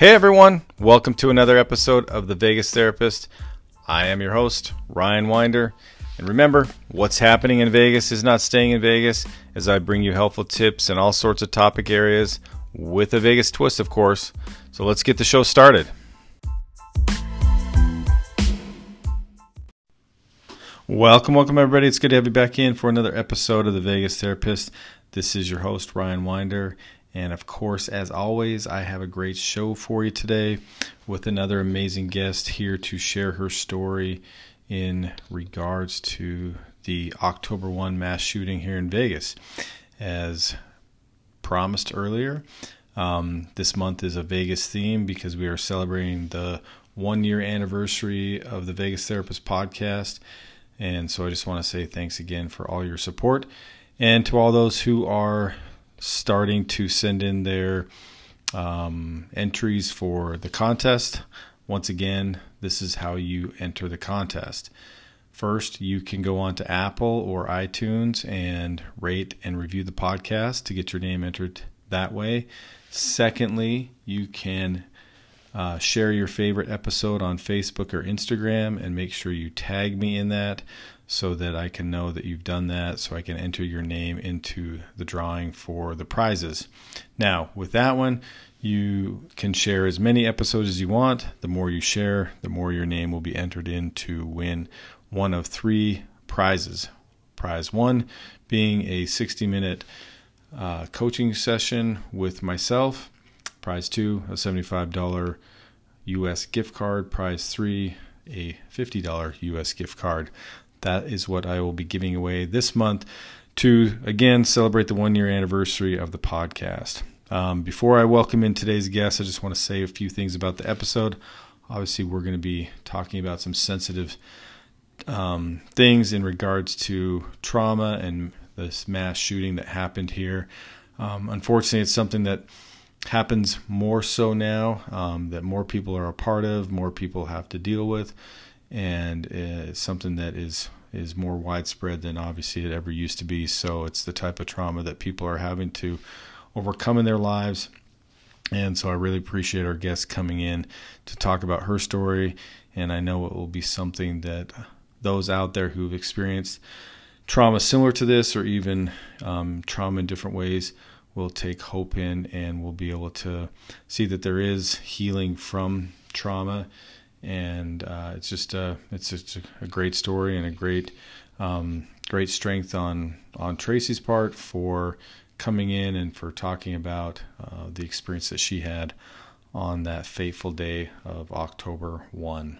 Hey everyone, welcome to another episode of The Vegas Therapist. I am your host, Ryan Winder. And remember, what's happening in Vegas is not staying in Vegas, as I bring you helpful tips in all sorts of topic areas with a Vegas twist, of course. So let's get the show started. Welcome, welcome everybody. It's good to have you back in for another episode of The Vegas Therapist. This is your host, Ryan Winder. And of course, as always, I have a great show for you today with another amazing guest here to share her story in regards to the October 1 mass shooting here in Vegas. As promised earlier, um, this month is a Vegas theme because we are celebrating the one year anniversary of the Vegas Therapist podcast. And so I just want to say thanks again for all your support. And to all those who are starting to send in their um, entries for the contest, once again, this is how you enter the contest. First, you can go on to Apple or iTunes and rate and review the podcast to get your name entered that way. Secondly, you can uh, share your favorite episode on Facebook or Instagram and make sure you tag me in that so that I can know that you've done that so I can enter your name into the drawing for the prizes. Now, with that one, you can share as many episodes as you want. The more you share, the more your name will be entered in to win one of three prizes. Prize one being a 60 minute uh, coaching session with myself. Prize two, a $75 US gift card. Prize three, a $50 US gift card. That is what I will be giving away this month to again celebrate the one year anniversary of the podcast. Um, before I welcome in today's guest, I just want to say a few things about the episode. Obviously, we're going to be talking about some sensitive um, things in regards to trauma and this mass shooting that happened here. Um, unfortunately, it's something that happens more so now, um, that more people are a part of, more people have to deal with, and it's something that is is more widespread than obviously it ever used to be. So it's the type of trauma that people are having to overcome in their lives. And so I really appreciate our guest coming in to talk about her story. And I know it will be something that those out there who've experienced trauma similar to this or even um, trauma in different ways will take hope in and will be able to see that there is healing from trauma. And uh, it's just a, it's just a great story and a great, um, great strength on, on Tracy's part for coming in and for talking about uh, the experience that she had on that fateful day of October 1.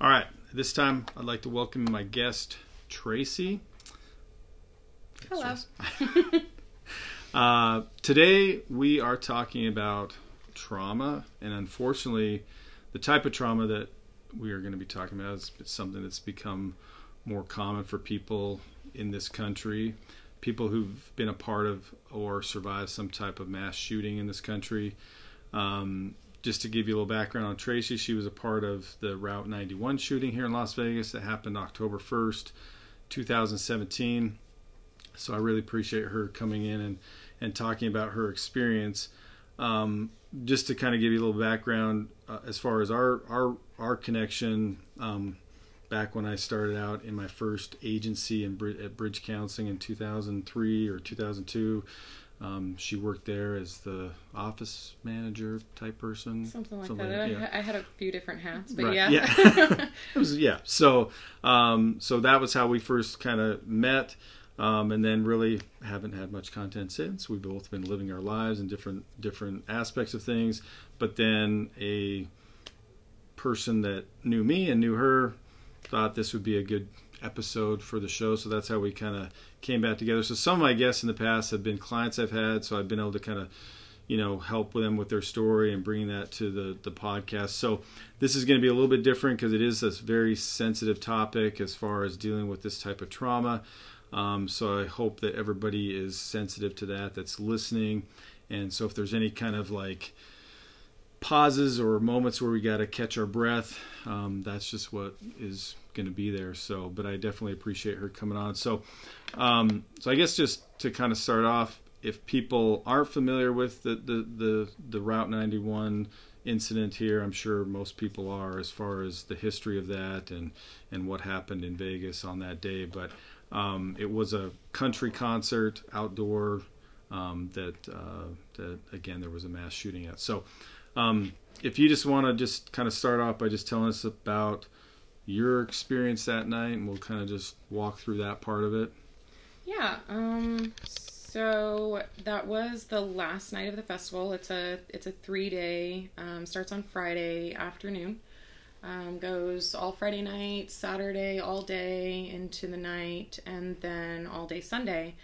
All right, this time I'd like to welcome my guest, Tracy. Hello. uh, today we are talking about trauma, and unfortunately, the type of trauma that we are going to be talking about is something that's become more common for people in this country, people who've been a part of or survived some type of mass shooting in this country. Um, just to give you a little background on Tracy, she was a part of the Route 91 shooting here in Las Vegas that happened October 1st, 2017. So I really appreciate her coming in and, and talking about her experience. Um, just to kind of give you a little background uh, as far as our our our connection. Um, back when I started out in my first agency in at Bridge Counseling in 2003 or 2002. Um, she worked there as the office manager type person. Something like Something that. Like, yeah. I had a few different hats, but right. yeah. Yeah. it was, yeah. So, um, so that was how we first kind of met. Um, and then really haven't had much content since. We've both been living our lives in different different aspects of things. But then a person that knew me and knew her thought this would be a good episode for the show. So that's how we kind of came back together. So some of my guests in the past have been clients I've had, so I've been able to kind of you know help them with their story and bringing that to the the podcast. So this is going to be a little bit different because it is a very sensitive topic as far as dealing with this type of trauma. Um, so I hope that everybody is sensitive to that that's listening. And so if there's any kind of like pauses or moments where we got to catch our breath, um, that's just what is going to be there. So, but I definitely appreciate her coming on. So, um, so I guess just to kind of start off, if people aren't familiar with the, the, the, the Route 91 incident here, I'm sure most people are as far as the history of that and, and what happened in Vegas on that day. But um, it was a country concert outdoor um, that, uh, that, again, there was a mass shooting at. So um, if you just want to just kind of start off by just telling us about your experience that night, and we'll kind of just walk through that part of it. Yeah. Um, so that was the last night of the festival. It's a it's a three day. Um, starts on Friday afternoon. Um, goes all Friday night, Saturday all day into the night, and then all day Sunday.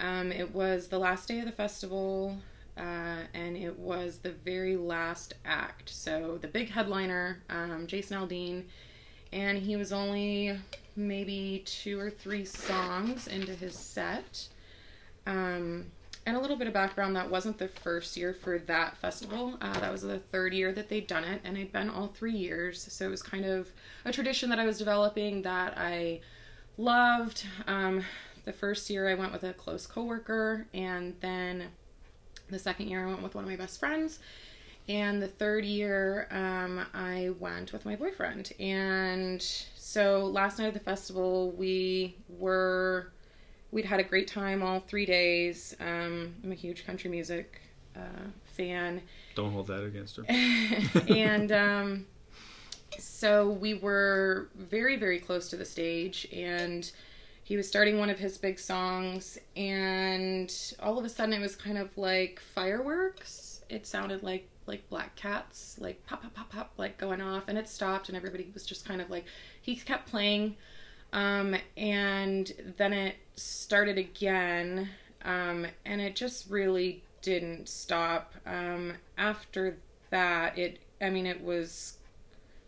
Um, it was the last day of the festival, uh, and it was the very last act. So the big headliner, um, Jason Aldean, and he was only maybe two or three songs into his set. Um, and a little bit of background that wasn't the first year for that festival. Uh, that was the third year that they'd done it, and i'd been all three years. So it was kind of a tradition that I was developing that I loved. Um, the first year I went with a close coworker, and then the second year I went with one of my best friends. And the third year, um, I went with my boyfriend. And so last night at the festival, we were, we'd had a great time all three days. Um, I'm a huge country music uh, fan. Don't hold that against her. and um, so we were very, very close to the stage. And he was starting one of his big songs. And all of a sudden, it was kind of like fireworks. It sounded like like black cats like pop pop pop pop like going off and it stopped and everybody was just kind of like he kept playing um, and then it started again um, and it just really didn't stop um, after that it i mean it was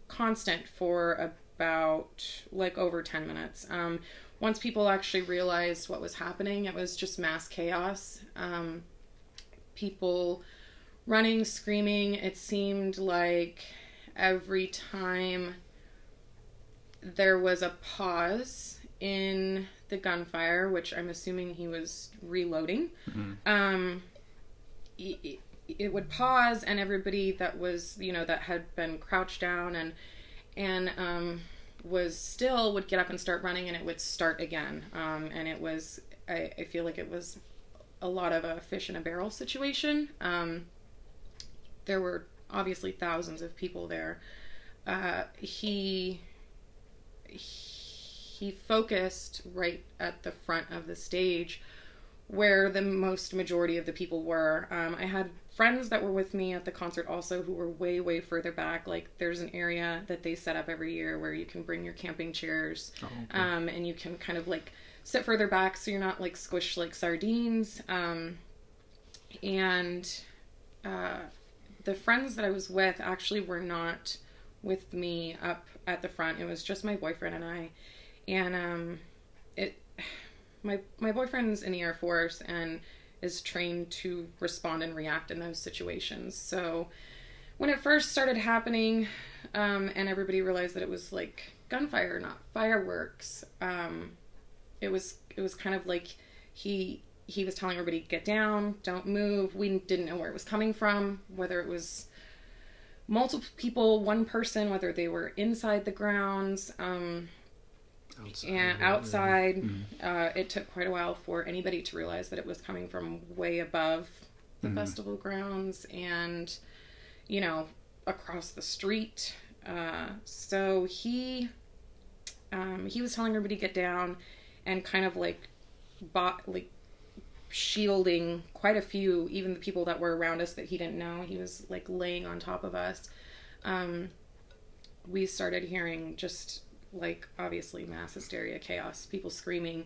constant for about like over 10 minutes um, once people actually realized what was happening it was just mass chaos um, people running, screaming. It seemed like every time there was a pause in the gunfire, which I'm assuming he was reloading, mm-hmm. um, it, it, would pause, and everybody that was, you know, that had been crouched down and and um, was still would get up and start running, and it would start again. Um, and it was, I, I, feel like it was a lot of a fish in a barrel situation. Um, there were obviously thousands of people there. Uh, he he focused right at the front of the stage where the most majority of the people were. Um, I had friends that were with me at the concert also who were way way further back. Like there's an area that they set up every year where you can bring your camping chairs, oh, okay. um, and you can kind of like sit further back so you're not like squished like sardines. Um, and uh, the friends that I was with actually were not with me up at the front. It was just my boyfriend and I. And um it my my boyfriend's in the Air Force and is trained to respond and react in those situations. So when it first started happening, um, and everybody realized that it was like gunfire, not fireworks, um, it was it was kind of like he he was telling everybody get down don't move we didn't know where it was coming from whether it was multiple people one person whether they were inside the grounds um, outside, and outside mm-hmm. uh, it took quite a while for anybody to realize that it was coming from way above the mm-hmm. festival grounds and you know across the street uh, so he um, he was telling everybody to get down and kind of like bought like shielding quite a few, even the people that were around us that he didn't know. He was like laying on top of us. Um, we started hearing just like obviously mass hysteria, chaos, people screaming.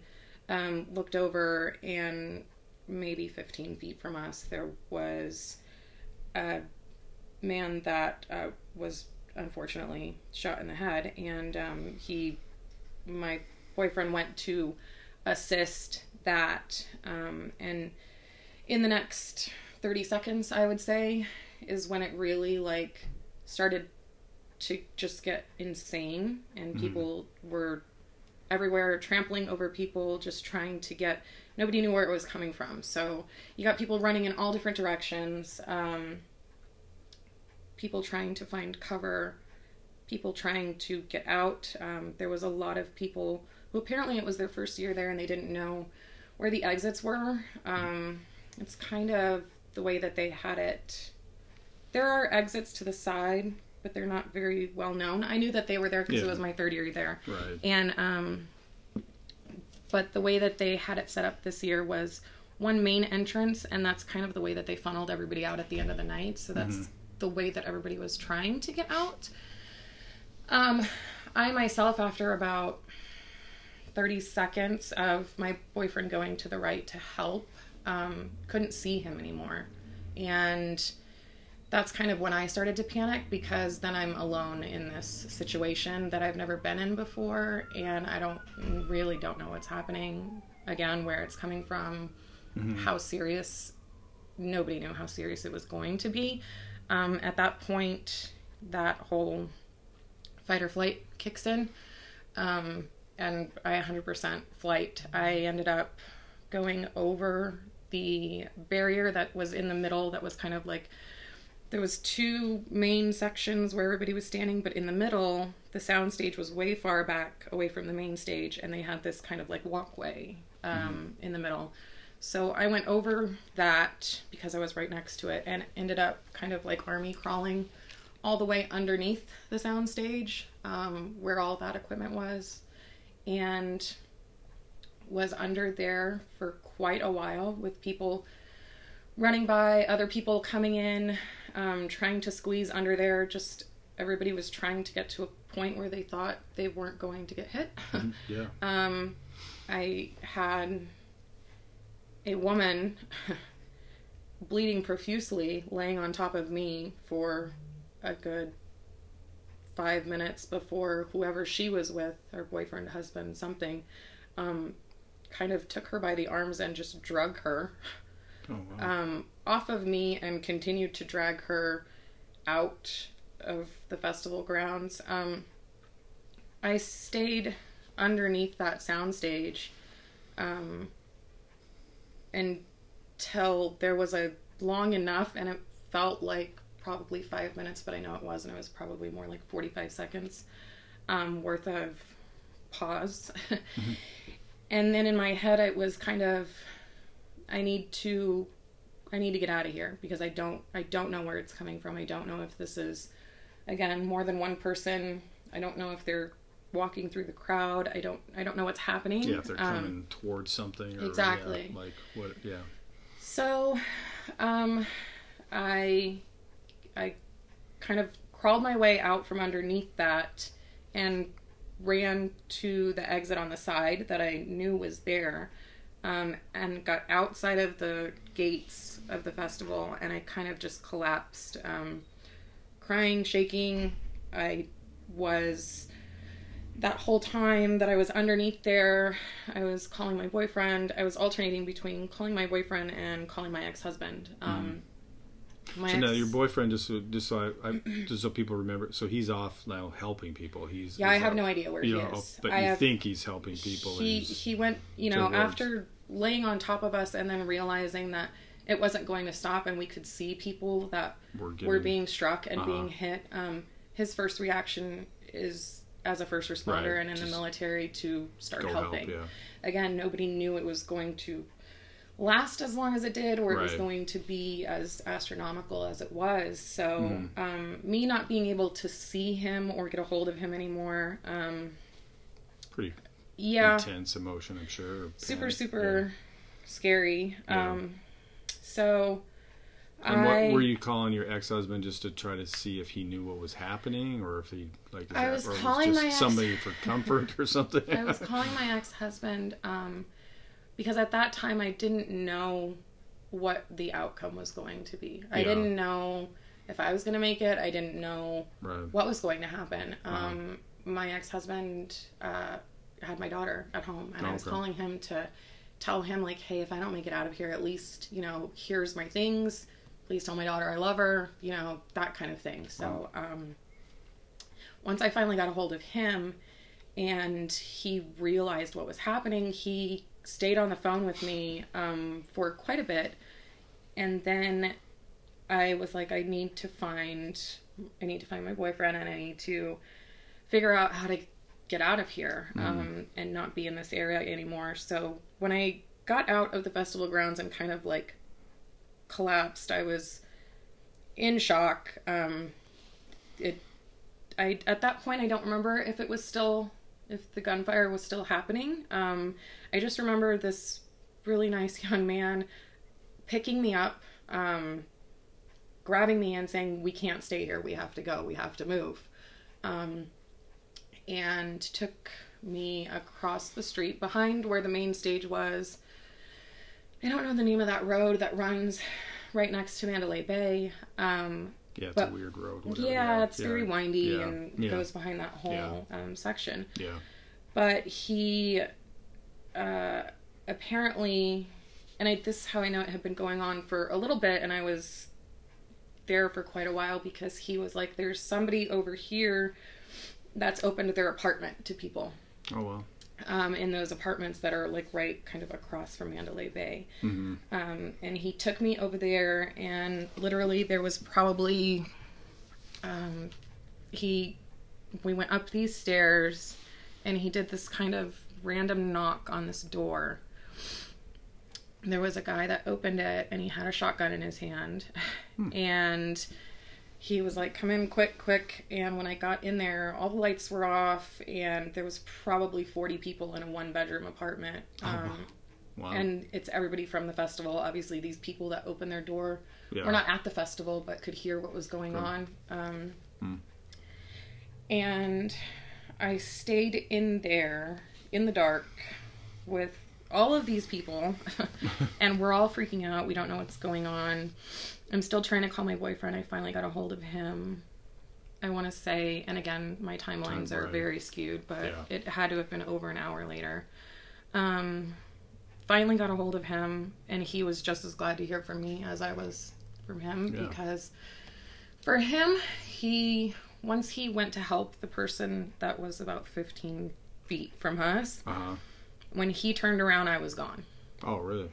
Um, looked over and maybe 15 feet from us there was a man that uh, was unfortunately shot in the head and um, he my boyfriend went to assist that. Um, and in the next 30 seconds, I would say, is when it really like started to just get insane and mm-hmm. people were everywhere, trampling over people, just trying to get. Nobody knew where it was coming from. So you got people running in all different directions. Um, people trying to find cover, people trying to get out. Um, there was a lot of people who apparently it was their first year there and they didn't know where the exits were. Um, it's kind of the way that they had it. There are exits to the side, but they're not very well known. I knew that they were there because Yeah. it was my third year there. Right. And um, but the way that they had it set up this year was one main entrance, and that's kind of the way that they funneled everybody out at the end of the night. So that's the way that everybody was trying to get out. Um, I myself, after about 30 seconds of my boyfriend going to the right to help, um, couldn't see him anymore. And that's kind of when I started to panic because then I'm alone in this situation that I've never been in before and I don't really don't know what's happening again, where it's coming from, how serious nobody knew how serious it was going to be. Um, at that point, that whole fight or flight kicks in. Um, and I 100% flight. I ended up going over the barrier that was in the middle, that was kind of like there was two main sections where everybody was standing but in the middle the sound stage was way far back away from the main stage and they had this kind of like walkway um, in the middle. So i went over that because i was right next to it and ended up kind of like army crawling all the way underneath the sound stage um, where all that equipment was and was under there for quite a while with people running by, other people coming in, um, trying to squeeze under there. Just everybody was trying to get to a point where they thought they weren't going to get hit. Yeah. um, I had a woman bleeding profusely laying on top of me for a good five minutes before whoever she was with, her boyfriend, husband, something, um, kind of took her by the arms and just drug her Oh wow. um, off of me and continued to drag her out of the festival grounds. Um, I stayed underneath that soundstage um, until there was a long enough, and it felt like probably five minutes, but I know it wasn't. It was probably more like 45 seconds um, worth of pause. and then in my head, it was kind of I need to I need to get out of here because I don't I don't know where it's coming from. I don't know if this is again more than one person. I don't know if they're walking through the crowd. I don't I don't know what's happening. yeah, if they're Um, coming towards something. Or, exactly. Yeah, like what? Yeah. So, um, I, I kind of crawled my way out from underneath that and ran to the exit on the side that I knew was there, um, and got outside of the gates of the festival, and I kind of just collapsed, um, crying, shaking. I was that whole time that I was underneath there, I was calling my boyfriend. I was alternating between calling my boyfriend and calling my ex husband. Um, my So now your boyfriend, just so, just so I, I just so people remember, so he's off now helping people. He's yeah, I have off- no idea where he know, is. but I you have, think he's helping people. he he went, you know, the wards. after laying on top of us and then realizing that it wasn't going to stop, and we could see people that we're, were being struck and Uh-huh. being hit. Um, his first reaction is as a first responder Right, and in the military to start helping. help. Yeah. again, nobody knew it was going to last as long as it did or it was going to be as astronomical as it was. So, Mhm. um, me not being able to see him or get a hold of him anymore, um, Pretty yeah, intense emotion, I'm sure. super, panic. super scary. Yeah. Um, so, Yeah. And I, were you calling your ex-husband just to try to see if he knew what was happening, or if he like? I that- was calling just my ex- somebody for comfort or something. I was calling my ex husband um, because at that time I didn't know what the outcome was going to be. I didn't know if I was going to make it. I didn't know right. what was going to happen. Um, my ex husband uh, had my daughter at home, and I was Okay. calling him to tell him, like, hey, if I don't make it out of here, at least, you know, here's my things. Please tell my daughter I love her, you know, that kind of thing. So, um, once I finally got a hold of him and he realized what was happening. He stayed on the phone with me um, for quite a bit, and then I was like, I need to find, I need to find my boyfriend, and I need to figure out how to get out of here um, and not be in this area anymore. So when I got out of the festival grounds and kind of like collapsed, I was in shock. Um, it, I at that point I don't remember if it was still if the gunfire was still happening. Um, I just remember this really nice young man picking me up, um, grabbing me and saying, "We can't stay here. We have to go. We have to move." Um, and took me across the street behind where the main stage was. I don't know the name of that road that runs right next to Mandalay Bay. Um, Yeah, it's But- a weird road. whatever, yeah, it's very windy and goes behind that whole um, section. Yeah. But he uh, apparently, and I, this is how I know it had been going on for a little bit, and I was there for quite a while because he was like, "There's somebody over here that's opened their apartment to people." Oh well. Um, in those apartments that are like right kind of across from Mandalay Bay. hmm Um, and he took me over there, and literally there was probably, um, he, we went up these stairs, and he did this kind of random knock on this door. There was a guy that opened it, and he had a shotgun in his hand, and he was like, "Come in, quick, quick!" And when I got in there, all the lights were off, and there was probably forty people in a one-bedroom apartment. Um, Wow. and it's everybody from the festival. Obviously, these people that opened their door yeah. were not at the festival, but could hear what was going on. Um, Hmm. And I stayed in there in the dark with all of these people, and we're all freaking out. We don't know what's going on. I'm still trying to call my boyfriend. I finally got a hold of him. I want to say, and again, my timelines Time, are very skewed, but Yeah. it had to have been over an hour later. Um, finally got a hold of him, and he was just as glad to hear from me as I was from him Yeah. because for him, he once he went to help the person that was about 15 feet from us, Uh huh. when he turned around, I was gone. Oh really?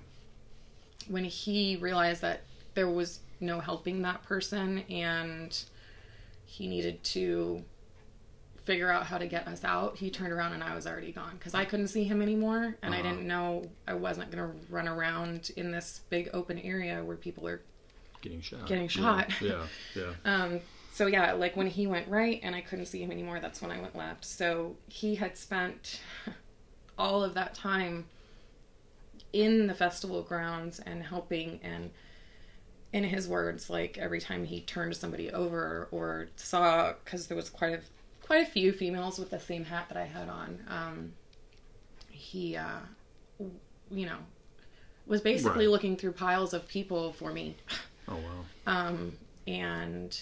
When he realized that there was no helping that person and he needed to figure out how to get us out, he turned around and I was already gone because I couldn't see him anymore and I Uh-huh. didn't know I wasn't going to run around in this big open area where people are Getting shot. Getting Yeah, shot. Yeah. Yeah. Um, so yeah, like when he went right and I couldn't see him anymore, that's when I went left. So he had spent all of that time in the festival grounds and helping and in his words, like every time he turned somebody over or saw, because there was quite a quite a few females with the same hat that I had on, um, he, uh, w- you know, was basically Right. looking through piles of people for me. Oh wow. Um, and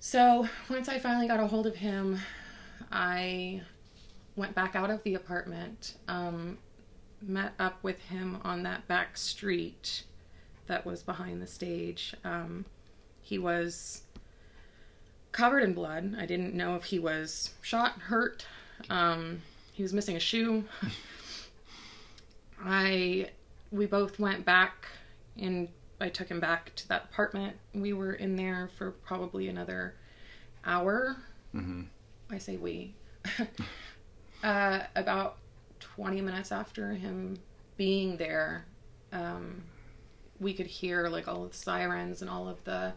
so once I finally got a hold of him, I went back out of the apartment, um, met up with him on that back street that was behind the stage. Um, he was covered in blood. I didn't know if he was shot, hurt. Um, he was missing a shoe. I we both went back and I took him back to that apartment. We were in there for probably another hour. hmm I say we. uh, about 20 minutes after him being there, um, we could hear like all of the sirens and all of the.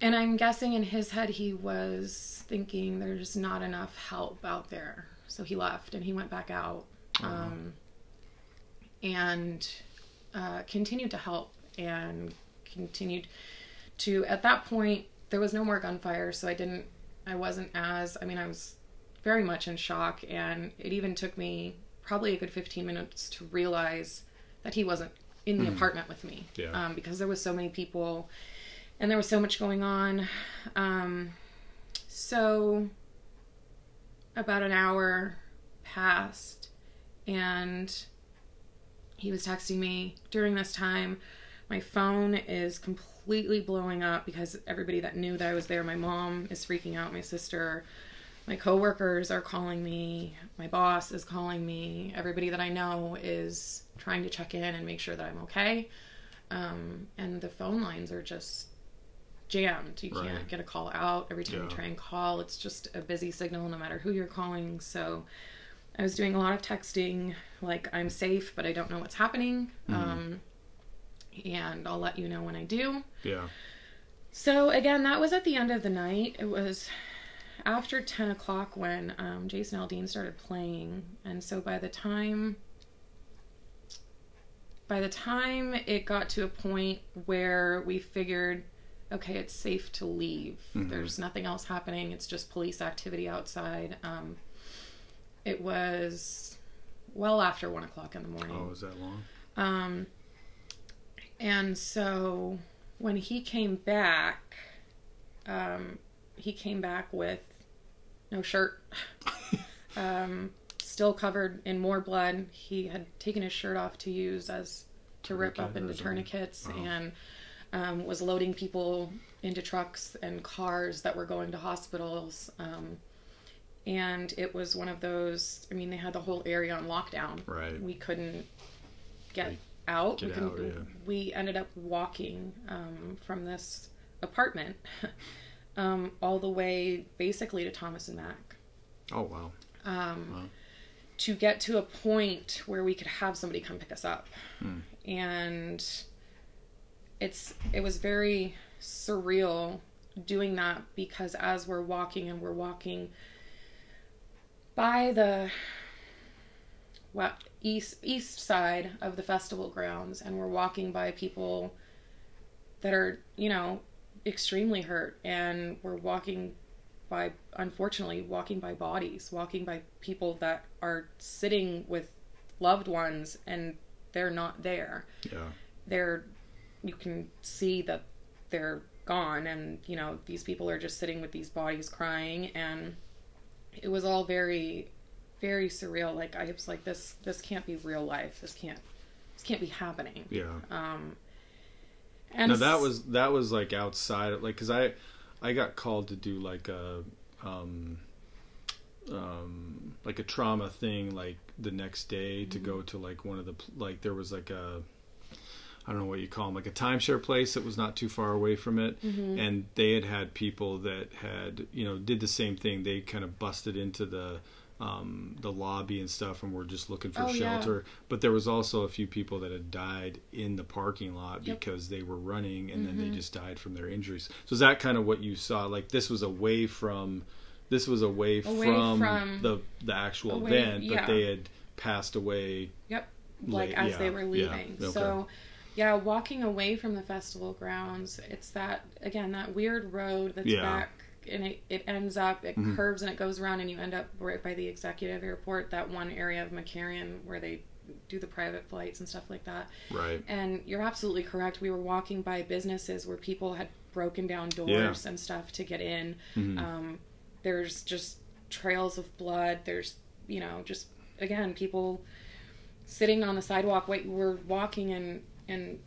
And I'm guessing in his head he was thinking there's not enough help out there. So he left and he went back out. Wow. Um, and uh, continued to help and continued to at that point there was no more gunfire so i didn't i wasn't as i mean i was very much in shock and it even took me probably a good 15 minutes to realize that he wasn't in the Mhm. apartment with me Yeah. um, because there was so many people and there was so much going on um, so about an hour passed and he was texting me during this time my phone is completely blowing up because everybody that knew that i was there my mom is freaking out my sister my coworkers are calling me, my boss is calling me, everybody that I know is trying to check in and make sure that I'm okay. Um, and the phone lines are just jammed. You Right. can't get a call out. Every time Yeah. you try and call, it's just a busy signal no matter who you're calling. So I was doing a lot of texting, like, I'm safe, but I don't know what's happening. Mm-hmm. Um, and I'll let you know when I do. Yeah. So again, that was at the end of the night. It was after ten o'clock when um, Jason Aldean started playing, and so by the time by the time it got to a point where we figured, okay, it's safe to leave. Mhm. There's nothing else happening. It's just police activity outside. Um, it was well after one o'clock in the morning. Oh, is that long? Um, and so when he came back, um, he came back with no shirt, um, still covered in more blood. He had taken his shirt off to use as to rip up into tourniquets Oh. and um, was loading people into trucks and cars that were going to hospitals. Um, and it was one of those, I mean, they had the whole area on lockdown Right. we couldn't get out. get we, out, yeah. we ended up walking um, from this apartment um, all the way basically to Thomas and Mack Oh wow. um, Wow. to get to a point where we could have somebody come pick us up. Hmm. And it's it was very surreal doing that because as we're walking and we're walking by the well, east east side of the festival grounds and we're walking by people that are, you know, extremely hurt and we're walking by unfortunately walking by bodies, walking by people that are sitting with loved ones and they're not there. Yeah. They're you can see that they're gone and you know these people are just sitting with these bodies crying and it was all very very surreal like i was like this this can't be real life this can't this can't be happening Yeah. um and Now that was that was like outside of like because I I got called to do like a um um like a trauma thing like the next day to go to like one of the like there was like a I don't know what you call them like a timeshare place that was not too far away from it. Mhm. and they had had people that had you know did the same thing. They kind of busted into the um, the lobby and stuff and were just looking for Oh, yeah. shelter but there was also a few people that had died in the parking lot Yep. because they were running and then they Mhm. just died from their injuries so is that kind of what you saw like this was away from this was away, Away from, from- the the actual away- event yeah. but they had passed away Yep. Like as yeah, they were yeah, leaving. okay. So yeah, walking away from the festival grounds, it's that again, that weird road that's Yeah. back and it, it ends up, it Mhm. curves and it goes around and you end up right by the executive airport, that one area of McCarran where they do the private flights and stuff like that. right And you're absolutely correct. We were walking by businesses where people had broken down doors and stuff to get in. Mhm. Um, there's just trails of blood. There's, you know, just again, people sitting on the sidewalk. Wait, we're walking and and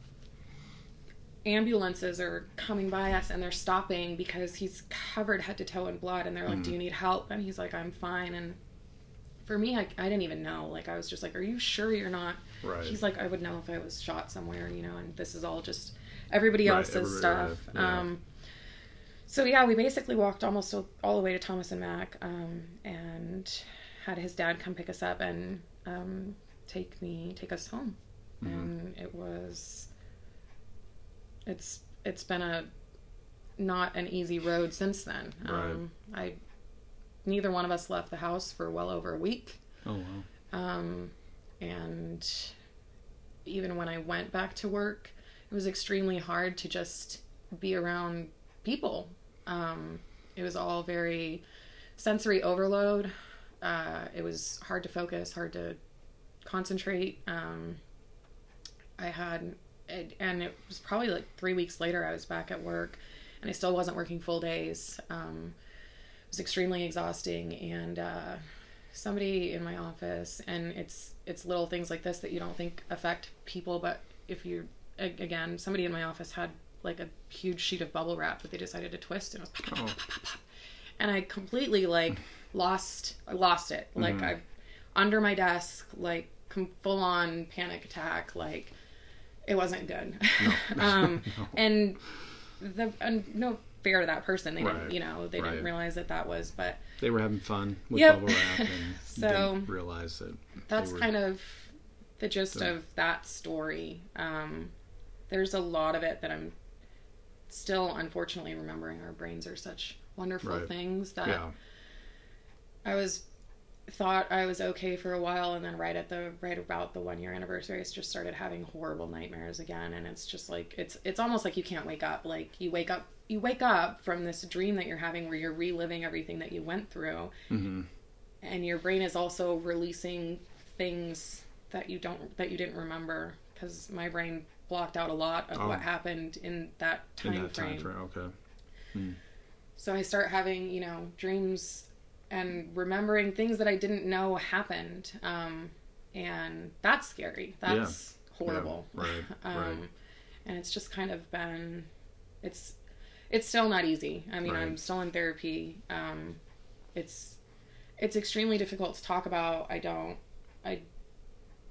ambulances are coming by us and they're stopping because he's covered head to toe in blood and they're like, Mhm. "Do you need help?" And he's like, "I'm fine." And for me, I, I didn't even know. Like, I was just like, "Are you sure you're not?" right He's like, I would know if I was shot somewhere, you know, and this is all just everybody Right, else's everybody, stuff. right, yeah. Um, so yeah, we basically walked almost all, the way to Thomas and Mack, um, and had his dad come pick us up and um, take me, take us home, Mhm. and it was, it's it's been a not an easy road since then. Right. Um, I neither one of us left the house for well over a week. oh wow Um, and even when I went back to work, it was extremely hard to just be around people. Um, it was all very sensory overload. Uh, it was hard to focus, hard to concentrate. Um, I had, it, and it was probably like three weeks later, I was back at work and I still wasn't working full days. Um, it was extremely exhausting and, uh, somebody in my office and it's it's little things like this that you don't think affect people but if you again somebody in my office had like a huge sheet of bubble wrap that they decided to twist and it was pop, pop, Oh. pop, pop, pop. and i completely like lost I lost it. Like Mhm. I under my desk, like full on panic attack. Like it wasn't good. um, No. and the and no fair to that person. They Right. didn't, you know, they Right. didn't realize that that was. But They were having fun with Yep. bubble wrap and So- realize that. that's were- kind of the gist So- of that story. Um, there's a lot of it that I'm still unfortunately remembering. Our brains are such wonderful Right. things that Yeah. I was thought I was okay for a while and then right at the right about the one year anniversary I just started having horrible nightmares again and it's just like it's it's almost like you can't wake up like you wake up you wake up from this dream that you're having where you're reliving everything that you went through hmm and your brain is also releasing things that you don't that you didn't remember because my brain blocked out a lot of Oh. what happened in that In time that frame time frame. Okay. so I start having, you know, dreams and remembering things that I didn't know happened. Um, and that's scary. That's horrible. Yeah, right, um, right. And it's just kind of been, it's, it's still not easy. I mean, Right. I'm still in therapy. Um, it's, it's extremely difficult to talk about. I don't, I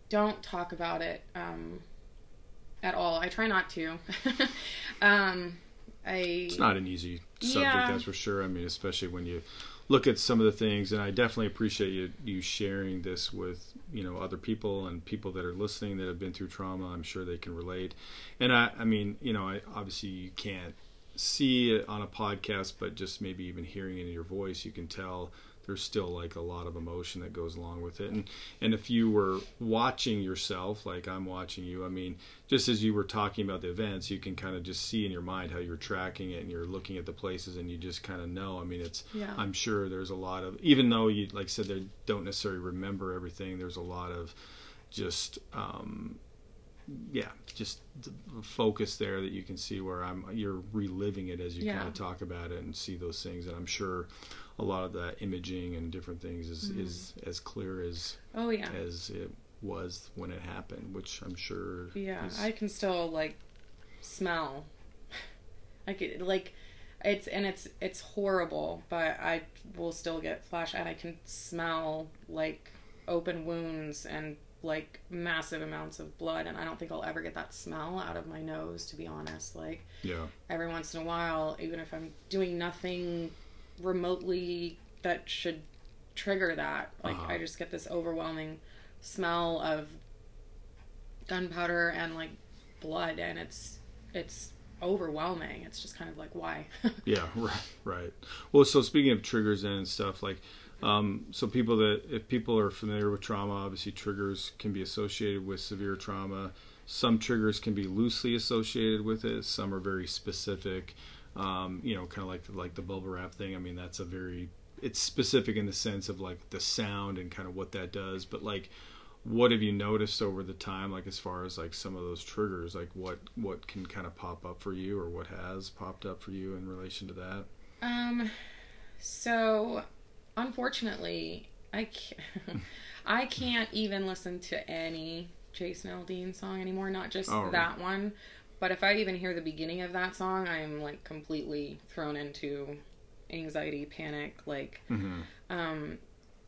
don't talk about it, um, at all. I try not to. um, I, It's not an easy subject, Yeah. that's for sure. I mean, especially when you look at some of the things, and I definitely appreciate you you sharing this with you know other people and people that are listening that have been through trauma. I'm sure they can relate. And I, I mean, you know, I, obviously you can't see it on a podcast, but just maybe even hearing it in your voice, you can tell there's still like a lot of emotion that goes along with it. And and if you were watching yourself, like I'm watching you, I mean, just as you were talking about the events, you can kind of just see in your mind how you're tracking it and you're looking at the places and you just kind of know. I mean, it's Yeah. I'm sure there's a lot of even though you like I said they don't necessarily remember everything. There's a lot of just um, yeah, just the focus there that you can see where I'm you're reliving it as you Yeah. kind of talk about it and see those things. And I'm sure a lot of the imaging and different things is Mm-hmm. is as clear as oh yeah. as it was when it happened, which I'm sure. Yeah, is- I can still like smell. I could like it's and it's it's horrible, but I will still get flash and I can smell like open wounds and like massive amounts of blood and I don't think I'll ever get that smell out of my nose to be honest. Like yeah, every once in a while, even if I'm doing nothing remotely that should trigger that, like Uh-huh. I just get this overwhelming smell of gunpowder and like blood, and it's it's overwhelming. It's just kind of like why? yeah, right, right. Well, so speaking of triggers and stuff, like, um, so people that if people are familiar with trauma, obviously triggers can be associated with severe trauma. Some triggers can be loosely associated with it. Some are very specific. Um, you know, kind of like like the bubble wrap thing. I mean, that's a very it's specific in the sense of like the sound and kind of what that does. But like, what have you noticed over the time, like as far as like some of those triggers, like what what can kind of pop up for you, or what has popped up for you in relation to that? Um, so unfortunately, I can't, I can't even listen to any Jason Aldean song anymore. Not just Oh, that one, but if I even hear the beginning of that song, I'm like completely thrown into anxiety, panic. Like, Mm-hmm. um,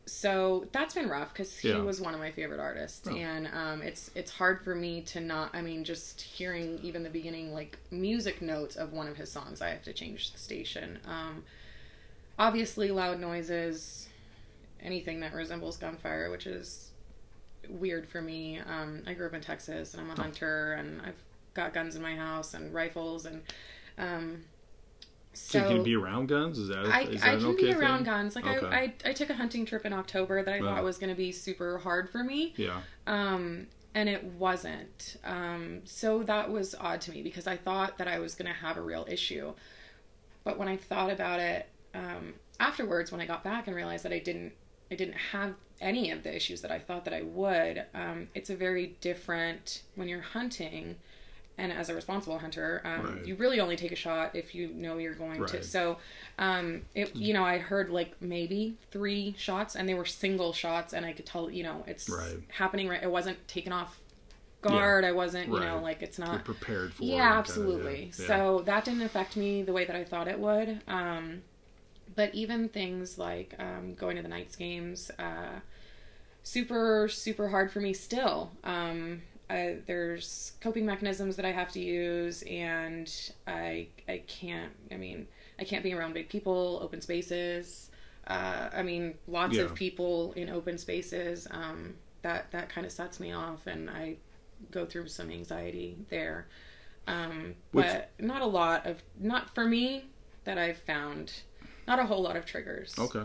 so that's been rough because he Yeah. was one of my favorite artists, Oh. and um, it's it's hard for me to not. I mean, just hearing even the beginning like music notes of one of his songs, I have to change the station. Um, obviously, loud noises, anything that resembles gunfire, which is weird for me. Um, I grew up in Texas, and I'm a Oh. hunter, and I've got guns in my house and rifles, and um, So, so you can be around guns. Is that I, is I that can an be okay around thing? guns. Like Okay. I, I, I took a hunting trip in October that I thought was going to be super hard for me, Yeah. um, and it wasn't. Um, so that was odd to me because I thought that I was going to have a real issue. But when I thought about it um, afterwards, when I got back and realized that I didn't, I didn't have any of the issues that I thought that I would. Um, it's a very different when you're hunting. And as a responsible hunter, um, Right. you really only take a shot if you know you're going to. So, um, it you know I heard like maybe three shots, and they were single shots, and I could tell you know it's Right. happening right. It wasn't taken off guard. I wasn't you know like it's You're not. prepared for. Yeah, and kinda, absolutely. yeah. So that didn't affect me the way that I thought it would. Um, but even things like um, going to the Knights games, uh, super super hard for me still. Um, I, there's coping mechanisms that I have to use, and I I can't. I mean, I can't be around big people, open spaces. Uh, I mean, lots Yeah. of people in open spaces. Um, that that kind of sets me off, and I go through some anxiety there. Um, Which- but not a lot of not for me that I've found. Not a whole lot of triggers. Okay.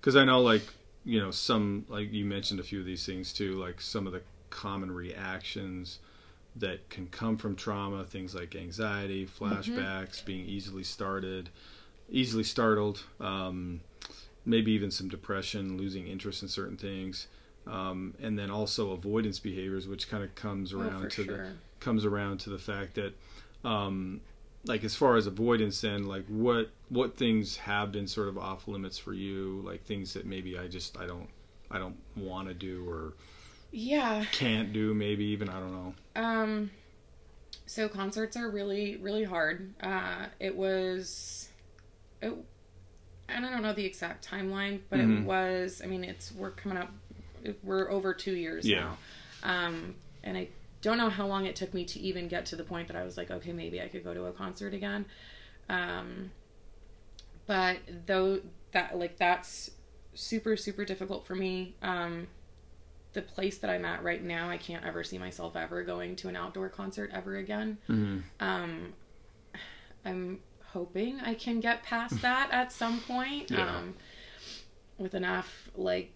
Because I know, like, you know, some, like you mentioned a few of these things too, like some of the common reactions that can come from trauma, things like anxiety, flashbacks, being easily started, easily startled, um, maybe even some depression, losing interest in certain things. Um, and then also avoidance behaviors, which kind of comes Oh, around for to the comes around to the fact that um like as far as avoidance then like what what things have been sort of off limits for you like things that maybe i just i don't i don't want to do or Yeah. can't do maybe even i don't know Um, so concerts are really, really hard. Uh, it was, it, and I don't know the exact timeline, but Mhm. it was. I mean, it's we're coming up, we're over two years Yeah. now, um, and I don't know how long it took me to even get to the point that I was like, okay, maybe I could go to a concert again. Um, but though that like that's super super difficult for me. Um, the place that I'm at right now, I can't ever see myself ever going to an outdoor concert ever again. mm-hmm. Um, I'm hoping I can get past that at some point. Yeah. Um, with enough like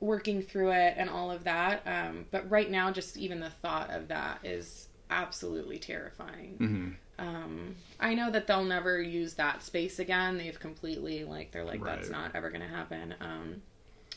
working through it and all of that. Um, but right now, just even the thought of that is absolutely terrifying. Mm-hmm. Um, I know that they'll never use that space again. They've completely like they're like that's not ever going to happen. Um,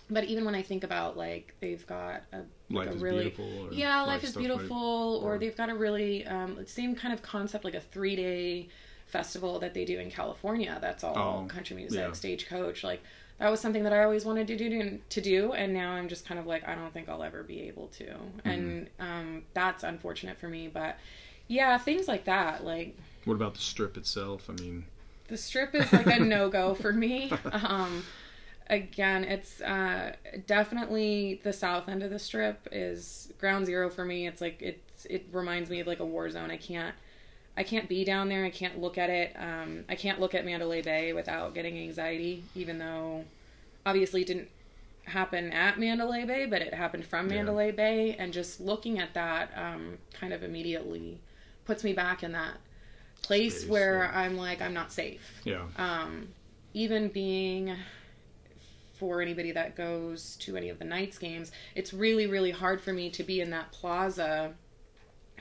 but even when I think about like they've got a life a is really- yeah, life is stuff beautiful, or, or- they've got a really um, same kind of concept like a three day festival that they do in California. That's all Oh, country music, yeah. stagecoach. Like that was something that I always wanted to do to do, and now I'm just kind of like I don't think I'll ever be able to, Mm-hmm. and um, that's unfortunate for me. But yeah, things like that, like what about the strip itself i mean the strip is like a no go for me. Um, again, it's uh, definitely the south end of the strip is ground zero for me. It's like it's it reminds me of like a war zone. I can't I can't be down there. I can't look at it. Um, I can't look at Mandalay Bay without getting anxiety, even though obviously it didn't happen at Mandalay Bay, but it happened from Yeah. Mandalay Bay, and just looking at that um, kind of immediately puts me back in that place Space, where yeah. I'm like I'm not safe yeah um, even being for anybody that goes to any of the Knights games, it's really, really hard for me to be in that plaza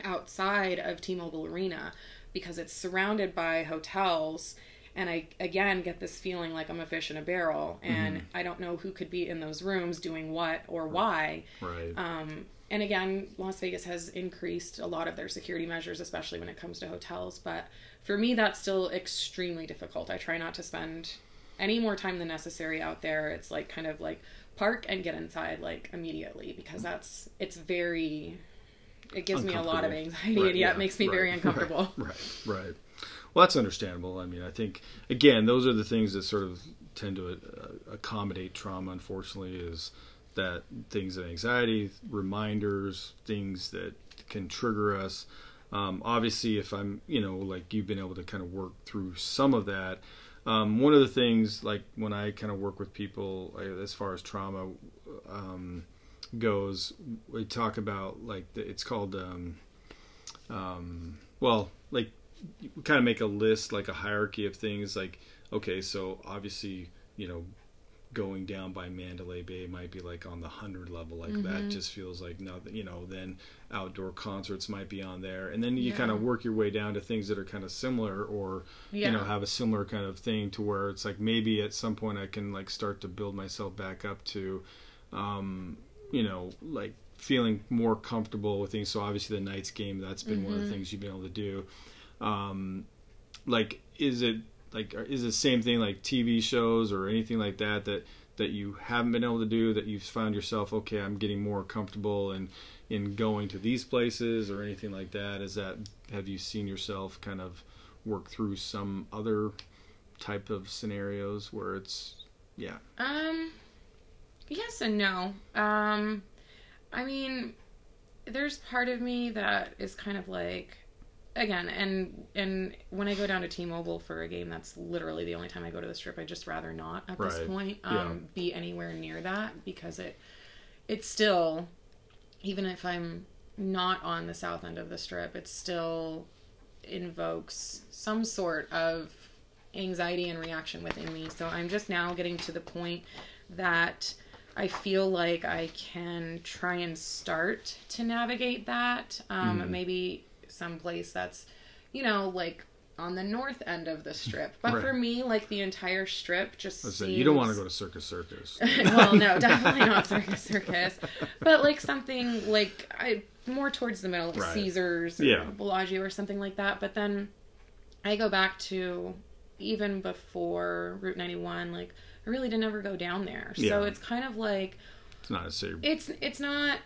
outside of T-Mobile Arena because it's surrounded by hotels. And I again get this feeling like I'm a fish in a barrel, and I don't know who could be in those rooms doing what or why. right Um, and again, Las Vegas has increased a lot of their security measures, especially when it comes to hotels. But for me, that's still extremely difficult. I try not to spend any more time than necessary out there. It's like kind of like park and get inside like immediately because that's it's very. It gives me a lot of anxiety, Right, and yeah, yeah, it makes me right, very uncomfortable. right right. Well that's understandable. I mean i think again those are the things that sort of tend to uh, accommodate trauma unfortunately is that things of anxiety reminders things that can trigger us. Um, obviously if i'm you know like you've been able to kind of work through some of that. Um, one of the things like when i kind of work with people uh, as far as trauma um, goes we talk about like the, it's called um, um, well like you kind of make a list like a hierarchy of things like okay so obviously you know going down by Mandalay Bay might be like on the 100 level like that just feels like no you know then outdoor concerts might be on there and then you Yeah. kind of work your way down to things that are kind of similar or Yeah. you know have a similar kind of thing to where it's like maybe at some point I can like start to build myself back up to um you know like feeling more comfortable with things. So obviously the Knights game that's been one of the things you've been able to do. Um like is it like is the same thing like TV shows or anything like that that that you haven't been able to do that you've found yourself okay I'm getting more comfortable in in going to these places or anything like that? Is that have you seen yourself kind of work through some other type of scenarios where it's yeah. Um, yes and no. Um, I mean, there's part of me that is kind of like, again, and and when I go down to T-Mobile for a game, that's literally the only time I go to the strip. I just rather not at this point um, Yeah. be anywhere near that because it it's still even if I'm not on the south end of the strip, it still invokes some sort of anxiety and reaction within me. So I'm just now getting to the point that I feel like I can try and start to navigate that. Um, Mhm. Maybe someplace that's, you know, like on the north end of the strip. But Right. for me, like the entire strip just Let's say you don't want to go to Circus Circus. well, no, definitely not Circus Circus, but like something like I more towards the middle, like Right. Caesars or Yeah. Bellagio or something like that. But then I go back to even before Route 91, like I really didn't ever go down there. So it's kind of like It's not a it's it's not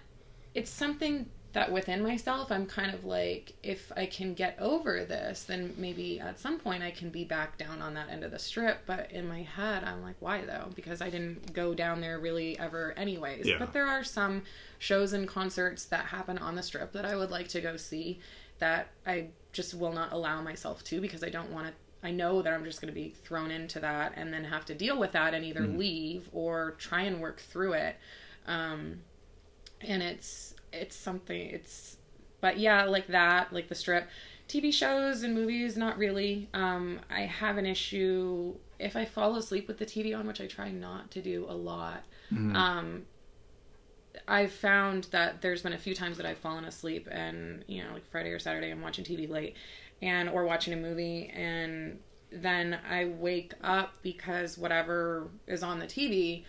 it's something that within myself I'm kind of like if I can get over this then maybe at some point I can be back down on that end of the strip but in my head I'm like why though because I didn't go down there really ever anyways Yeah. but there are some shows and concerts that happen on the strip that I would like to go see that I just will not allow myself to because I don't want to I know that I'm just going to be thrown into that and then have to deal with that and either leave or try and work through it. Um and it's it's something it's but yeah like that like the strip tv shows and movies not really. Um i have an issue if i fall asleep with the tv on which i try not to do a lot Mhm. um i've found that there's been a few times that i've fallen asleep and you know like friday or saturday i'm watching tv late and or watching a movie and then i wake up because whatever is on the tv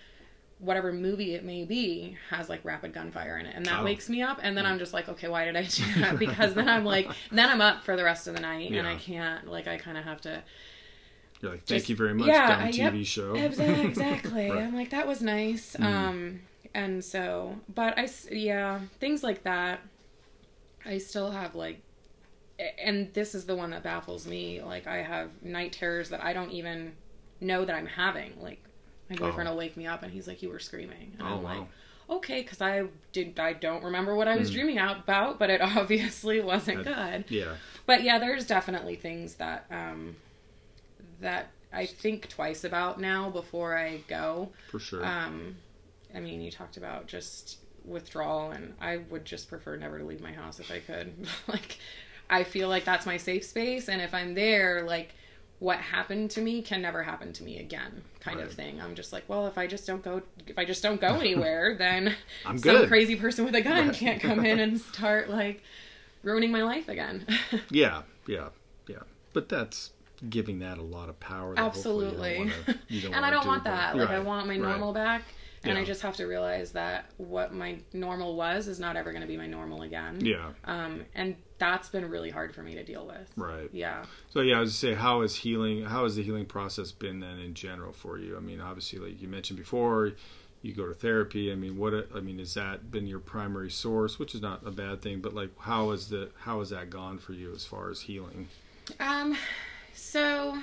whatever movie it may be has like rapid gunfire in it and that Oh. wakes me up and then i'm just like okay why did i do that because then i'm like then i'm up for the rest of the night and i can't like i kind of have to You're like, thank just- you very much, yeah, dumb I- TV yep, show. Exactly Right. i'm like that was nice Mhm. um and so but I, yeah things like that i still have like and this is the one that baffles me like i have night terrors that i don't even know that i'm having like my boyfriend Oh. will wake me up and he's like you were screaming and oh i'm wow. like okay because i did i don't remember what i was Mm. dreaming about but it obviously wasn't good yeah. but yeah there's definitely things that um that i think twice about now before i go For sure. um i mean you talked about just withdrawal and i would just prefer never to leave my house if i could like i feel like that's my safe space and if i'm there like what happened to me can never happen to me again kind of thing i'm just like well if i just don't go if i just don't go anywhere then I'm some good. crazy person with a gun Right. can't come in and start like ruining my life again Yeah, yeah, yeah. But that's giving that a lot of power. that Absolutely. You don't wanna, you don't and I don't do, want but- that. Like I want my right. normal back. And I just have to realize that what my normal was is not ever going to be my normal again. Yeah, Um, and that's been really hard for me to deal with. right. Yeah. So yeah, I was to say, how is healing? How has the healing process been then in general for you? I mean, obviously, like you mentioned before, you go to therapy. I mean, what? I mean, has that been your primary source, which is not a bad thing, but like, how is the how has that gone for you as far as healing? Um, so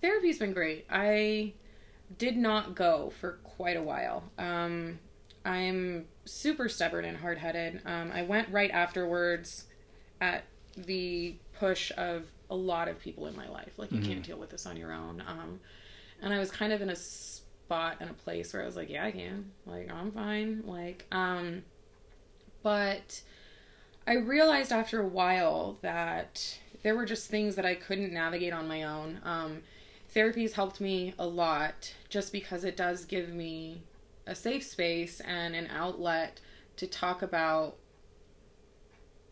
therapy's been great. I did not go for quite a while. Um, I'm super stubborn and hard headed. Um, I went right afterwards at the push of a lot of people in my life. Like, you Mhm. can't deal with this on your own. Um, and I was kind of in a spot and a place where I was like, yeah, I can. Like, I'm fine. Like, um, but I realized after a while that there were just things that I couldn't navigate on my own. Um, therapy's helped me a lot just because it does give me a safe space and an outlet to talk about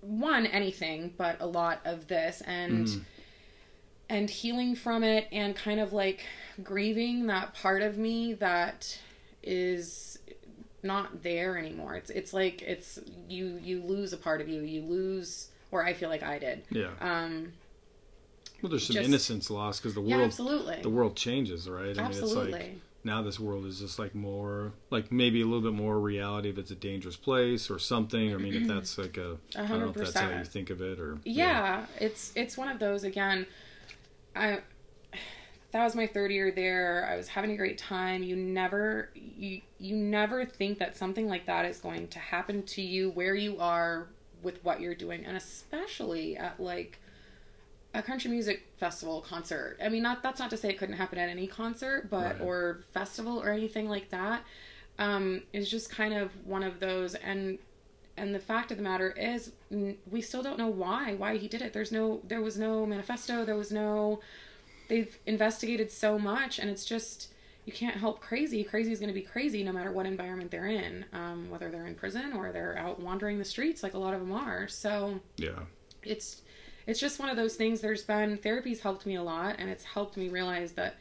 one anything but a lot of this and Mhm. and healing from it and kind of like grieving that part of me that is not there anymore it's it's like it's you you lose a part of you you lose or i feel like i did Yeah. um Well, there's some just- innocence lost because the yeah world absolutely the world changes, right? I mean, absolutely it's like now this world is just like more like maybe a little bit more reality if it's a dangerous place or something. I mean, if that's like a A I don't know if that's how you think of it or yeah it's it's one of those again i that was my third year there. I was having a great time. You never you you never think that something like that is going to happen to you where you are with what you're doing and especially at like a country music festival concert. I mean, not that's not to say it couldn't happen at any concert, but Right. or festival or anything like that. Um, is just kind of one of those, and and the fact of the matter is, we still don't know why why he did it. There's no, there was no manifesto. There was no. They've investigated so much, and it's just you can't help crazy. Crazy is going to be crazy no matter what environment they're in, um, whether they're in prison or they're out wandering the streets, like a lot of them are. So Yeah. it's it's just one of those things there's been therapy's helped me a lot and it's helped me realize that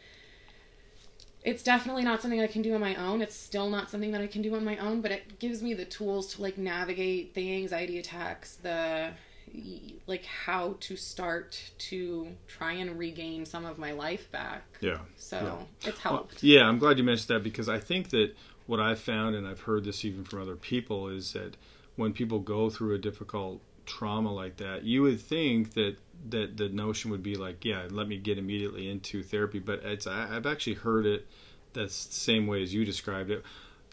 it's definitely not something I can do on my own. It's still not something that I can do on my own, but it gives me the tools to like navigate the anxiety attacks, the like how to start to try and regain some of my life back. Yeah. So Yeah. it's helped. Well, yeah, I'm glad you mentioned that because I think that what I've found, and I've heard this even from other people, is that when people go through a difficult trauma like that, you would think that that the notion would be like, yeah, let me get immediately into therapy. But it's I, I've actually heard it that's the same way as you described it.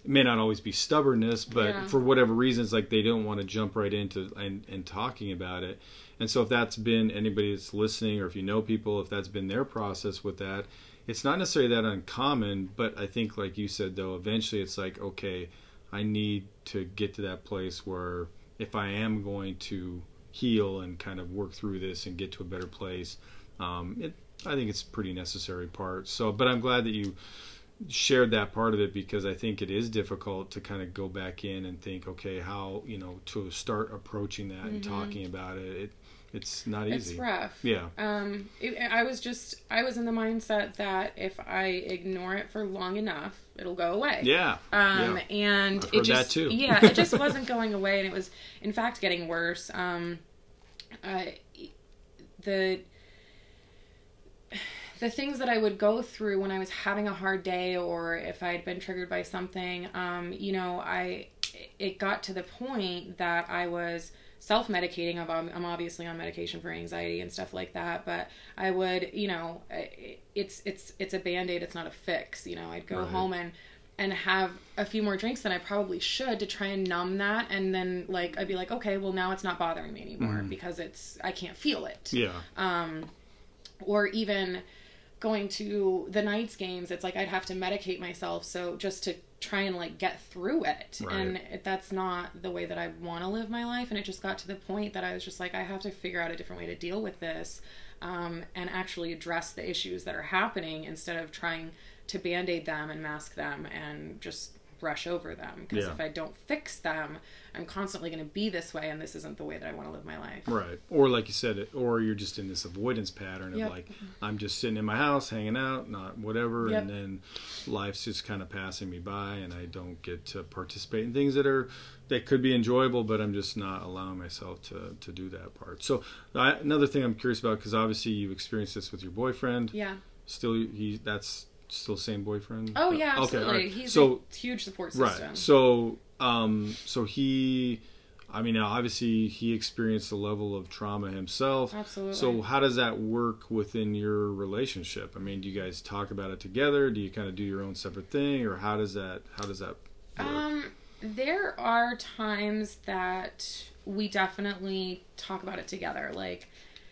It may not always be stubbornness, but Yeah. for whatever reasons, like they don't want to jump right into and, and talking about it. And so if that's been anybody that's listening, or if you know people, if that's been their process with that, it's not necessarily that uncommon. But I think, like you said, though, eventually it's like, okay, I need to get to that place where if I am going to heal and kind of work through this and get to a better place, um, it, I think it's a pretty necessary part. So, but I'm glad that you shared that part of it because I think it is difficult to kind of go back in and think, okay, how you know to start approaching that and talking about it. It it's not easy. It's rough. Yeah. Um, it, I was just I was in the mindset that if I ignore it for long enough, it'll go away. Yeah. Um, yeah. and I've it just too. yeah, it just wasn't going away, and it was in fact getting worse. Um, uh, the the things that I would go through when I was having a hard day, or if I had been triggered by something, um, you know, I it got to the point that I was self medicating. I'm, I'm obviously on medication for anxiety and stuff like that, but I would, you know, it's it's it's a band aid. It's not a fix. You know, I'd go Right. home and and have a few more drinks than I probably should to try and numb that, and then like I'd be like, okay, well now it's not bothering me anymore because it's I can't feel it Yeah. um, or even going to the Knights games it's like i'd have to medicate myself so just to try and like get through it Right. and it- that's not the way that i want to live my life and it just got to the point that i was just like i have to figure out a different way to deal with this um, and actually address the issues that are happening instead of trying to band-aid them and mask them and just brush over them because Yeah. if i don't fix them i'm constantly going to be this way and this isn't the way that i want to live my life Right. Or like you said, it, or you're just in this avoidance pattern of Yep. like I'm just sitting in my house, hanging out, not whatever, Yep. and then life's just kind of passing me by, and I don't get to participate in things that are that could be enjoyable, but I'm just not allowing myself to to do that part. So I, another thing I'm curious about because obviously you've experienced this with your boyfriend. yeah Still, he that's still same boyfriend. Oh yeah, Okay, absolutely. He's so a huge support system. Right. So, um, so he, I mean, now obviously he experienced a level of trauma himself. Absolutely. So, how does that work within your relationship? I mean, do you guys talk about it together? Do you kind of do your own separate thing, or how does that how does that work? um, there are times that we definitely talk about it together. Like,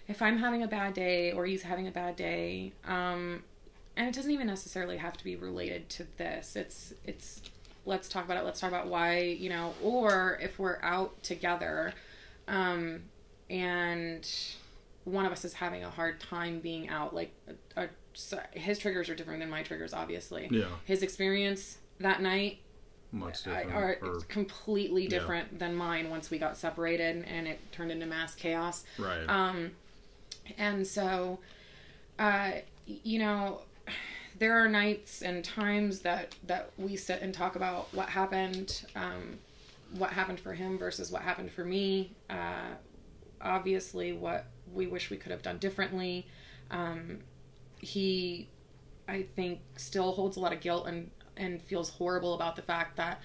if I'm having a bad day or he's having a bad day, um, and it doesn't even necessarily have to be related to this. It's it's let's talk about it. Let's talk about why you know, or if we're out together, um, and one of us is having a hard time being out. Like, a, a, his triggers are different than my triggers, obviously. yeah, His experience that night much I- different. are or- completely Yeah. different than mine once we got separated and it turned into mass chaos. right. Um, and so, uh, you know, there are nights and times that that we sit and talk about what happened, um, what happened for him versus what happened for me. Uh, obviously, what we wish we could have done differently. Um, he, I think, still holds a lot of guilt and and feels horrible about the fact that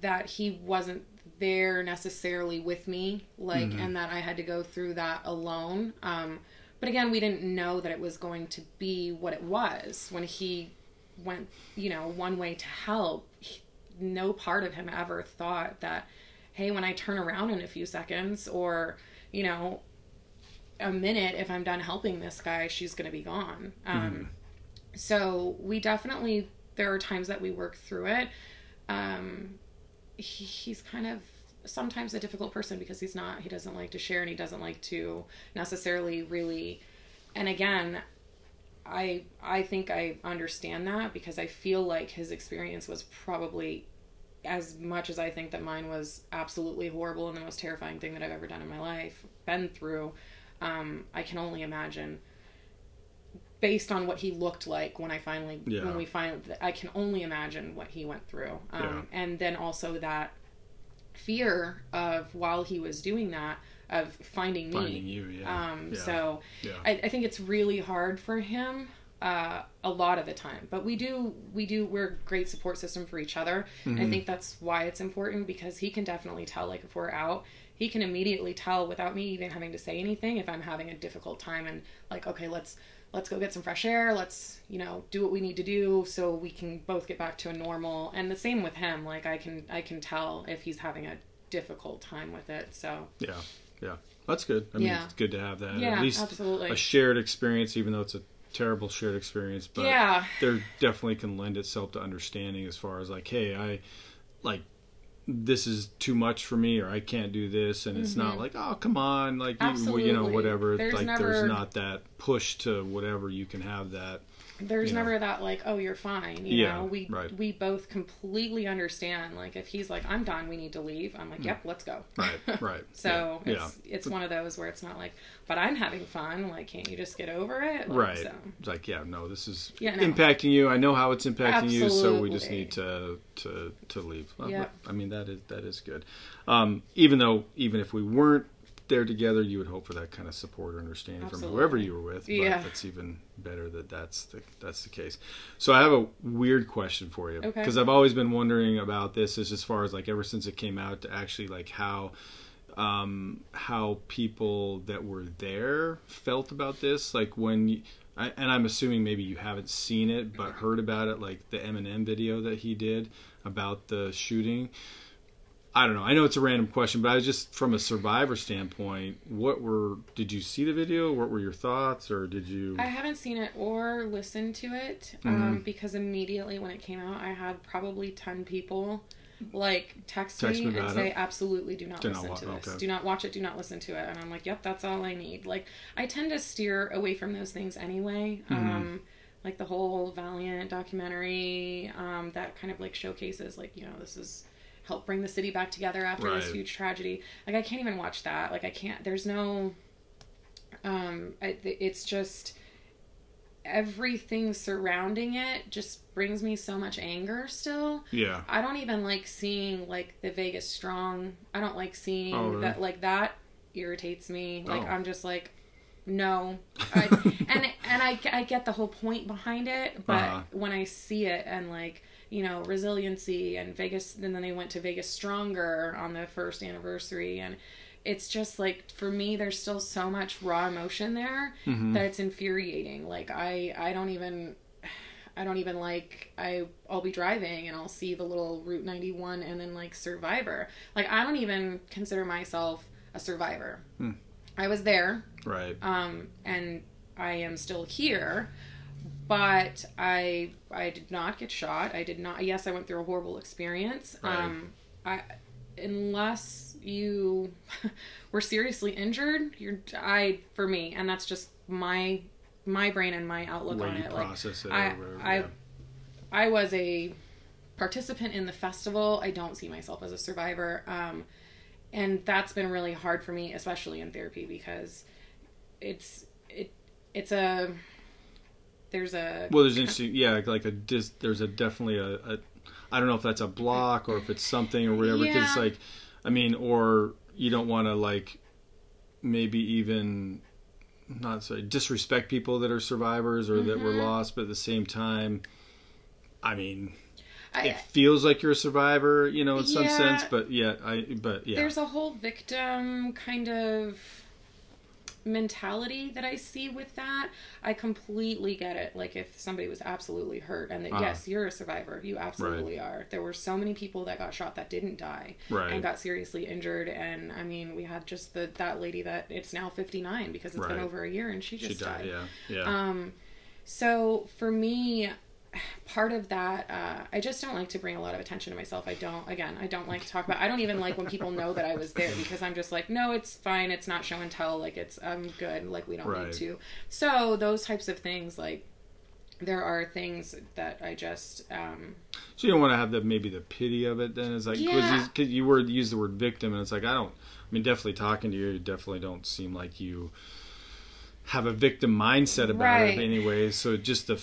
that he wasn't there necessarily with me like Mhm. and that i had to go through that alone um but again, we didn't know that it was going to be what it was when he went, you know, one way to help. He, no part of him ever thought that, hey, when I turn around in a few seconds or, you know, a minute, if I'm done helping this guy, she's going to be gone. Um, So we definitely, there are times that we work through it. Um, he, he's kind of sometimes a difficult person because he's not, he doesn't like to share and he doesn't like to necessarily really, and again, I I think I understand that because I feel like his experience was probably as much as I think that mine was absolutely horrible and the most terrifying thing that I've ever done in my life, been through. Um, I can only imagine, based on what he looked like when I finally Yeah. when we finally, I can only imagine what he went through, um, and then also that fear of while he was doing that of finding me. Finding you, yeah. Um, yeah. So yeah. I, I think it's really hard for him uh, a lot of the time. But we do, we do, we're a great support system for each other. Mm-hmm. I think that's why it's important because he can definitely tell, like, if we're out, he can immediately tell without me even having to say anything if I'm having a difficult time and, like, okay, let's. Let's go get some fresh air. Let's, you know, do what we need to do so we can both get back to a normal. And the same with him. Like I can, I can tell if he's having a difficult time with it. So Yeah, yeah, that's good. I mean, Yeah. it's good to have that. Yeah, At least absolutely. a shared experience, even though it's a terrible shared experience. But yeah, there definitely can lend itself to understanding as far as like, hey, I like this is too much for me, or I can't do this, and it's not like, oh, come on, like you, you know, Mm-hmm. Whatever. There's like never- there's not that push to whatever you can have that. There's you know. never that like oh you're fine you Yeah, know we right. we both completely understand like if he's like i'm done we need to leave i'm like yep let's go Mm. Right, right. so yeah, it's it's one of those where it's not like but i'm having fun like can't you just get over it Like, Right. so. It's like, yeah, no, this is Yeah, no. impacting you. I know how it's impacting you, so we just need to to to leave. Well, Yep. I mean, that is that is good. Um, even though, even if we weren't there together, you would hope for that kind of support or understanding from whoever you were with. But Yeah. it's even better that that's the that's the case. So I have a weird question for you Okay. because I've always been wondering about this, as as far as like ever since it came out to actually like how um, how people that were there felt about this. Like when, you, I, and I'm assuming maybe you haven't seen it, but heard about it, like the Eminem video that he did about the shooting. I don't know. I know it's a random question, but I was just from a survivor standpoint. What were? Did you see the video? What were your thoughts, or did you? I haven't seen it or listened to it Mm-hmm. um, because immediately when it came out, I had probably ten people like text, Text me me and say, it? "Absolutely, do not Do not listen wa- to this. okay. Do not watch it. Do not listen to it." And I'm like, "Yep, that's all I need." Like I tend to steer away from those things anyway. Mm-hmm. Um, like the whole Valiant documentary um, that kind of like showcases like you know this is help bring the city back together after this huge tragedy. Like I can't even watch that. Like I can't. There's no. Um, I, it's just everything surrounding it just brings me so much anger still. yeah. I don't even like seeing like the Vegas Strong. I don't like seeing Oh, really? that like that irritates me. Like Oh. I'm just like no. I, and and I I get the whole point behind it, but Uh-huh. when I see it and like you know resiliency and Vegas and then they went to Vegas Stronger on the first anniversary and it's just like for me there's still so much raw emotion there Mm-hmm. that it's infuriating. Like I I don't even I don't even like I I'll be driving and I'll see the little Route 91 and then like Survivor. Like I don't even consider myself a survivor. Hmm. I was there Right. um and I am still here but I I did not get shot. I did not yes, I went through a horrible experience. Right. Um I unless you were seriously injured, you're I for me and that's just my my brain and my outlook Way on it. Like it. I- whatever, I- yeah. I was a participant in the festival. I don't see myself as a survivor. Um, and that's been really hard for me, especially in therapy, because it's it it's a there's a Well, there's interesting, yeah, like a dis, there's a definitely a, a, I don't know if that's a block or if it's something or whatever. Because it's Yeah. like, I mean, or you don't want to like, maybe even not say disrespect people that are survivors or that were Mhm. lost, but at the same time, I mean, I, it feels like you're a survivor, you know, in some sense. But yeah, I, but yeah, there's a whole victim kind of mentality that I see with that, I completely get it. Like if somebody was absolutely hurt and that Uh-huh. yes, you're a survivor. You absolutely are. There were so many people that got shot that didn't die Right. and got seriously injured and I mean, we had just the that lady that it's now 59 because it's been over a year and she She just died. died. Yeah. Yeah. Um, so for me, part of that, uh, I just don't like to bring a lot of attention to myself. I don't, again, I don't like to talk about, I don't even like when people know that I was there because I'm just like, no, it's fine. It's not show and tell. Like it's, I'm good. Like we don't Right. need to. So those types of things, like there are things that I just, um, So you don't want to have the maybe the pity of it. Then it's like because Yeah. you, 'cause you were use the word victim, and it's like I don't. I mean, definitely talking to you, you definitely don't seem like you have a victim mindset about Right. it anyway. So just the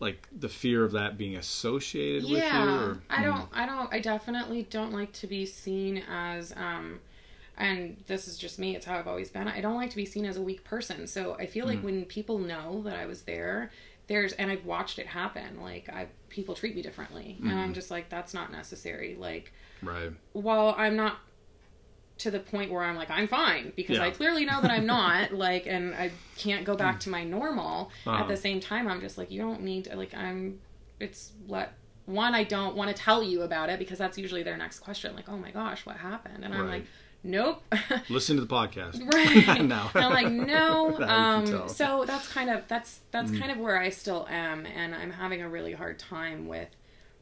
like the fear of that being associated with you. yeah Or, i don't i don't i definitely don't like to be seen as um and this is just me it's how i've always been i don't like to be seen as a weak person so i feel Hmm. like when people know that i was there there's and i've watched it happen like i people treat me differently and Hmm. i'm just like that's not necessary like Right. while i'm not to the point where i'm like i'm fine because i clearly know that i'm not like and i can't go back to my normal Uh-huh. at the same time i'm just like you don't need to like i'm it's let one i don't want to tell you about it because that's usually their next question like oh my gosh what happened and i'm like nope Listen to the podcast. right now. and i'm like no Now you can um so that's kind of that's that's Mm. kind of where i still am and i'm having a really hard time with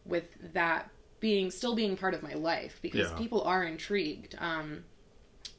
with that being still being part of my life because Yeah. people are intrigued um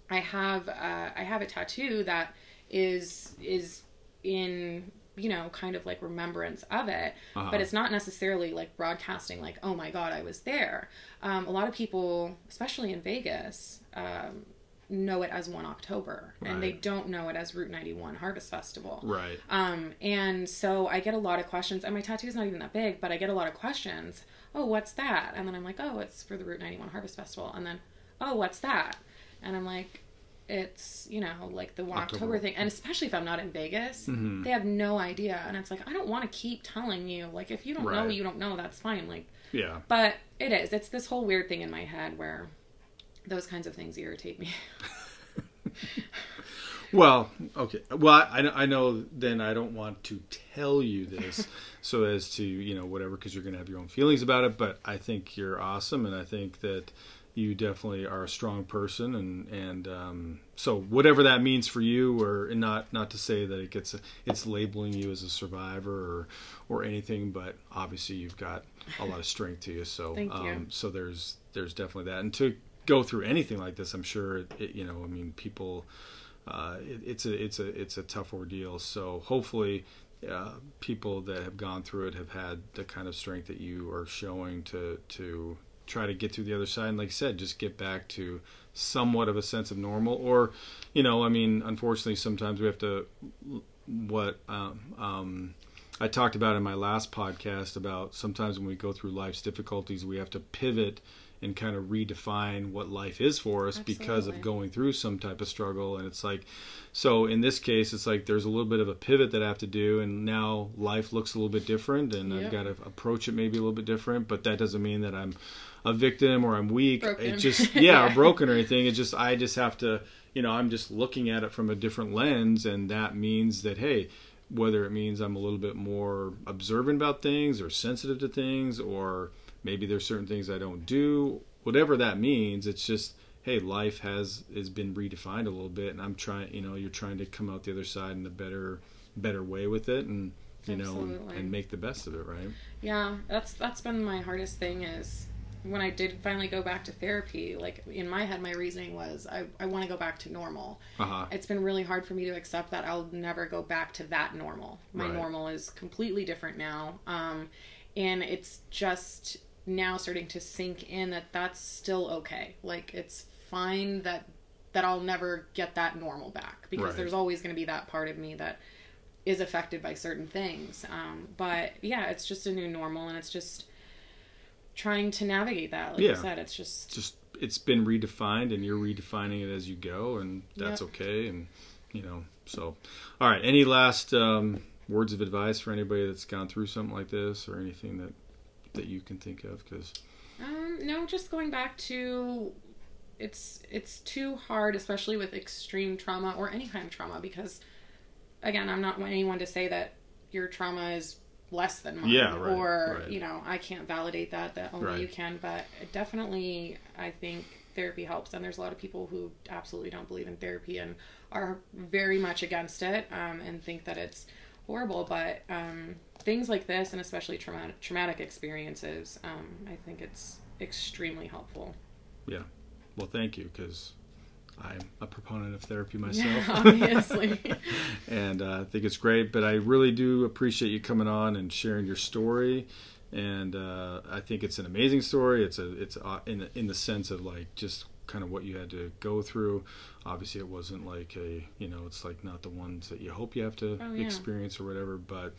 i have uh i have a tattoo that is is in you know kind of like remembrance of it Uh-huh. but it's not necessarily like broadcasting like oh my god i was there um, a lot of people especially in vegas um, know it as 1 october and they don't know it as route 91 harvest festival Right. um, and so I get a lot of questions, and my tattoo is not even that big, but I get a lot of questions. Oh, what's that? And then I'm like, oh, it's for the Route 91 Harvest Festival. And then, oh, what's that? And I'm like, it's, you know, like the 1 October. October, thing. And especially if I'm not in Vegas, Mhm. they have no idea. And it's like, I don't want to keep telling you. Like, if you don't know, you don't know, that's fine. Like, Yeah. but it is. It's this whole weird thing in my head where those kinds of things irritate me. Well, okay. Well, I, I know then I don't want to tell you this so as to, you know, whatever, because you're going to have your own feelings about it. But I think you're awesome. And I think that you definitely are a strong person. And, and um, so whatever that means for you, or and not, not to say that it gets, it's labeling you as a survivor or, or anything, but obviously you've got a lot of strength to you. So, Thank you. um, so there's, there's definitely that. And to go through anything like this, I'm sure, it, it, you know, I mean, people, uh, it, it's a it's a it's a tough ordeal. So hopefully, uh, people that have gone through it have had the kind of strength that you are showing to to try to get through the other side. And like I said, just get back to somewhat of a sense of normal. Or, you know, I mean, unfortunately, sometimes we have to what um, um, I talked about in my last podcast about sometimes when we go through life's difficulties, we have to pivot and kind of redefine what life is for us because of going through some type of struggle. And it's like, so in this case, it's like there's a little bit of a pivot that I have to do, and now life looks a little bit different, and I've got to approach it maybe a little bit different. But that doesn't mean that I'm a victim or I'm weak. Broken. It just yeah, or Yeah. broken or anything. It's just I just have to, you know, I'm just looking at it from a different lens, and that means that hey, whether it means I'm a little bit more observant about things or sensitive to things, or maybe there's certain things I don't do, whatever that means, it's just hey, life has has been redefined a little bit, and I'm trying, you know, you're trying to come out the other side in a better better way with it, and you know, and, make the best of it, right? Yeah, that's that's been my hardest thing is when I did finally go back to therapy, like in my head my reasoning was I, I want to go back to normal. Uh huh. It's been really hard for me to accept that I'll never go back to that normal. My Right. normal is completely different now. Um and it's just now starting to sink in that that's still okay. Like it's fine that that I'll never get that normal back because Right. there's always going to be that part of me that is affected by certain things. Um, but yeah, it's just a new normal, and it's just trying to navigate that. Like Yeah. you said, it's just just it's been redefined and you're redefining it as you go and that's Yep. okay and you know so all right any last um, words of advice for anybody that's gone through something like this or anything that that you can think of because um, no, just going back to it's it's too hard, especially with extreme trauma or any kind of trauma, because again, I'm not anyone to say that your trauma is less than mine Yeah, right, or right. you know i can't validate that that only Right. you can but definitely i think therapy helps and there's a lot of people who absolutely don't believe in therapy and are very much against it um, and think that it's horrible but um, things like this and especially traumatic traumatic experiences um, i think it's extremely helpful Yeah. Well, thank you because I'm a proponent of therapy myself. Yeah, obviously. and uh, I think it's great. But I really do appreciate you coming on and sharing your story. And uh, I think it's an amazing story. It's a it's uh, in the, in the sense of like just kind of what you had to go through. Obviously, it wasn't like a you know it's like not the ones that you hope you have to Oh, yeah. experience or whatever. But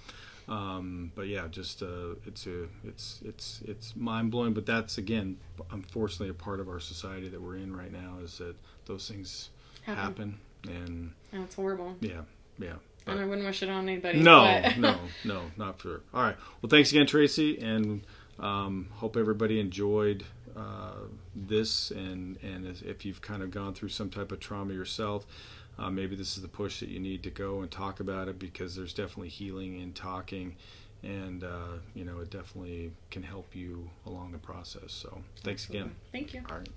um, but yeah, just uh, it's a it's it's it's mind blowing. But that's again, unfortunately, a part of our society that we're in right now is that those things Happen. happen, and it's horrible yeah, yeah. But- and i wouldn't wish it on anybody no, no, no, not for. All right. Well, thanks again, Tracy, and um, hope everybody enjoyed uh, this. And and if you've kind of gone through some type of trauma yourself, uh, maybe this is the push that you need to go and talk about it because there's definitely healing in talking, and uh, you know it definitely can help you along the process. So thanks again. thank you All right.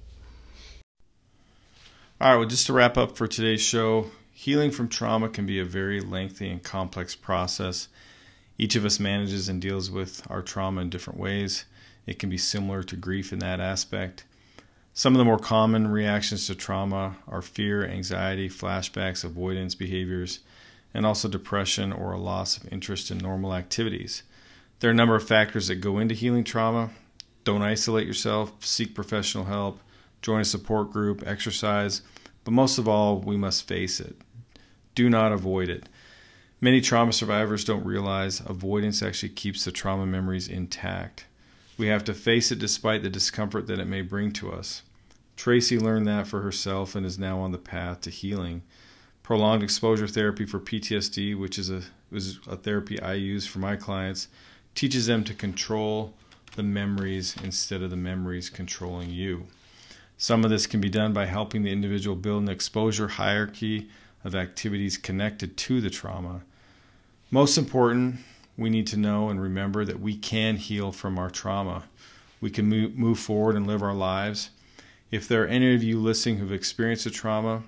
All right, well, just to wrap up for today's show, healing from trauma can be a very lengthy and complex process. Each of us manages and deals with our trauma in different ways. It can be similar to grief in that aspect. Some of the more common reactions to trauma are fear, anxiety, flashbacks, avoidance behaviors, and also depression or a loss of interest in normal activities. There are a number of factors that go into healing trauma. Don't isolate yourself, seek professional help, join a support group, exercise, but most of all, we must face it. Do not avoid it. Many trauma survivors don't realize avoidance actually keeps the trauma memories intact. We have to face it despite the discomfort that it may bring to us. Tracy learned that for herself and is now on the path to healing. Prolonged exposure therapy for PTSD, which is a was a therapy I use for my clients, teaches them to control the memories instead of the memories controlling you. Some of this can be done by helping the individual build an exposure hierarchy of activities connected to the trauma. Most important, we need to know and remember that we can heal from our trauma. We can move, forward and live our lives. If there are any of you listening who've experienced a trauma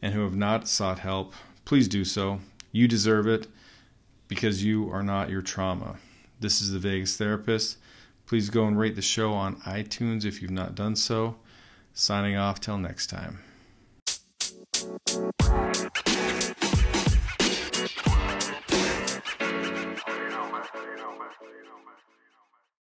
and who have not sought help, please do so. You deserve it because you are not your trauma. This is the Vegas Therapist. Please go and rate the show on iTunes if you've not done so. Signing off till next time.